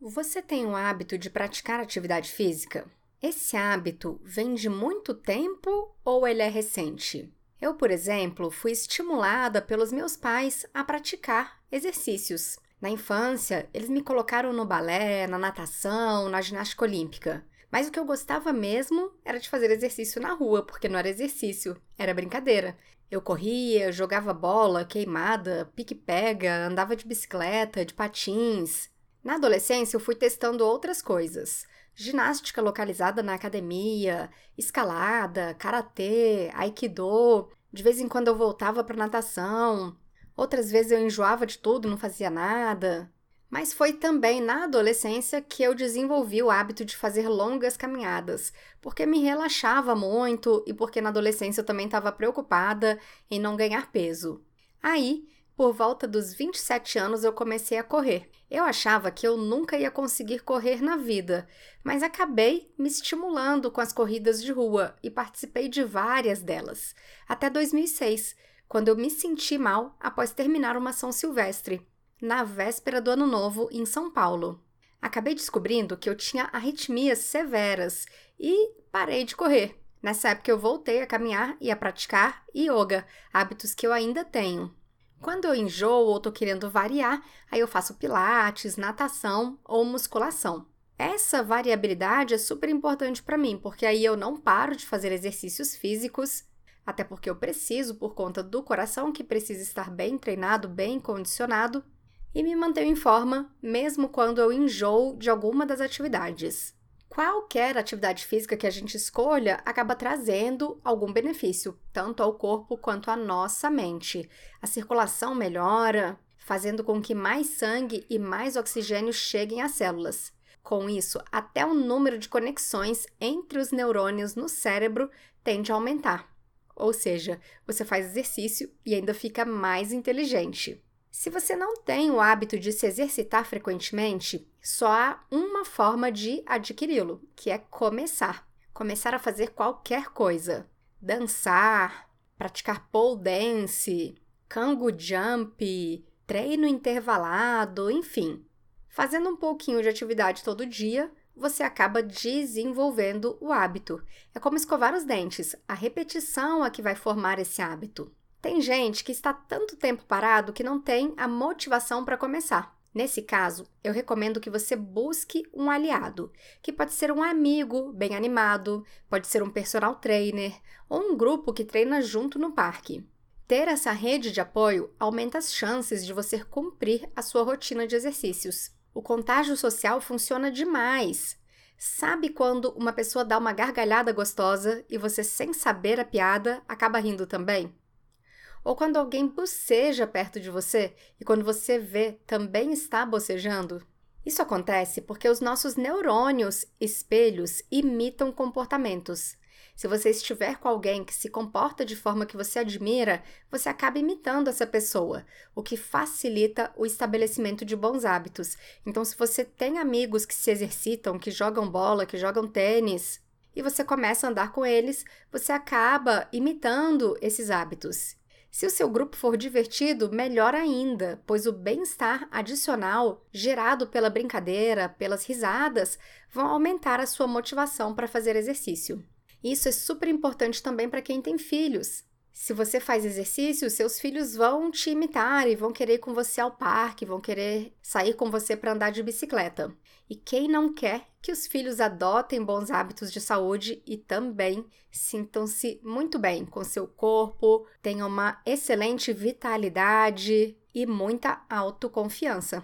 Você tem o hábito de praticar atividade física? Esse hábito vem de muito tempo ou ele é recente? Eu, por exemplo, fui estimulada pelos meus pais a praticar exercícios. Na infância, eles me colocaram no balé, na natação, na ginástica olímpica. Mas o que eu gostava mesmo era de fazer exercício na rua, porque não era exercício, era brincadeira. Eu corria, jogava bola, queimada, pique-pega, andava de bicicleta, de patins. Na adolescência, eu fui testando outras coisas. Ginástica localizada na academia, escalada, karatê, aikido. De vez em quando eu voltava para natação. Outras vezes eu enjoava de tudo, não fazia nada. Mas foi também na adolescência que eu desenvolvi o hábito de fazer longas caminhadas, porque me relaxava muito e porque na adolescência eu também estava preocupada em não ganhar peso. Aí por volta dos 27 anos eu comecei a correr. Eu achava que eu nunca ia conseguir correr na vida, mas acabei me estimulando com as corridas de rua e participei de várias delas, até 2006, quando eu me senti mal após terminar uma São Silvestre, na véspera do Ano Novo em São Paulo. Acabei descobrindo que eu tinha arritmias severas e parei de correr. Nessa época eu voltei a caminhar e a praticar yoga, hábitos que eu ainda tenho. Quando eu enjoo ou tô querendo variar, aí eu faço pilates, natação ou musculação. Essa variabilidade é super importante para mim, porque aí eu não paro de fazer exercícios físicos, até porque eu preciso por conta do coração que precisa estar bem treinado, bem condicionado, e me mantenho em forma mesmo quando eu enjoo de alguma das atividades. Qualquer atividade física que a gente escolha acaba trazendo algum benefício, tanto ao corpo quanto à nossa mente. A circulação melhora, fazendo com que mais sangue e mais oxigênio cheguem às células. Com isso, até o número de conexões entre os neurônios no cérebro tende a aumentar. Ou seja, você faz exercício e ainda fica mais inteligente. Se você não tem o hábito de se exercitar frequentemente, só há uma forma de adquiri-lo, que é começar. Começar a fazer qualquer coisa. Dançar, praticar pole dance, cango jump, treino intervalado, enfim. Fazendo um pouquinho de atividade todo dia, você acaba desenvolvendo o hábito. É como escovar os dentes, a repetição é que vai formar esse hábito. Tem gente que está tanto tempo parado que não tem a motivação para começar. Nesse caso, eu recomendo que você busque um aliado, que pode ser um amigo bem animado, pode ser um personal trainer ou um grupo que treina junto no parque. Ter essa rede de apoio aumenta as chances de você cumprir a sua rotina de exercícios. O contágio social funciona demais. Sabe quando uma pessoa dá uma gargalhada gostosa e você, sem saber a piada, acaba rindo também? Ou quando alguém boceja perto de você e quando você vê também está bocejando? Isso acontece porque os nossos neurônios espelhos imitam comportamentos. Se você estiver com alguém que se comporta de forma que você admira, você acaba imitando essa pessoa, o que facilita o estabelecimento de bons hábitos. Então, se você tem amigos que se exercitam, que jogam bola, que jogam tênis, e você começa a andar com eles, você acaba imitando esses hábitos. Se o seu grupo for divertido, melhor ainda, pois o bem-estar adicional gerado pela brincadeira, pelas risadas, vão aumentar a sua motivação para fazer exercício. Isso é super importante também para quem tem filhos. Se você faz exercício, seus filhos vão te imitar e vão querer ir com você ao parque, vão querer sair com você para andar de bicicleta. E quem não quer que os filhos adotem bons hábitos de saúde e também sintam-se muito bem com seu corpo, tenham uma excelente vitalidade e muita autoconfiança.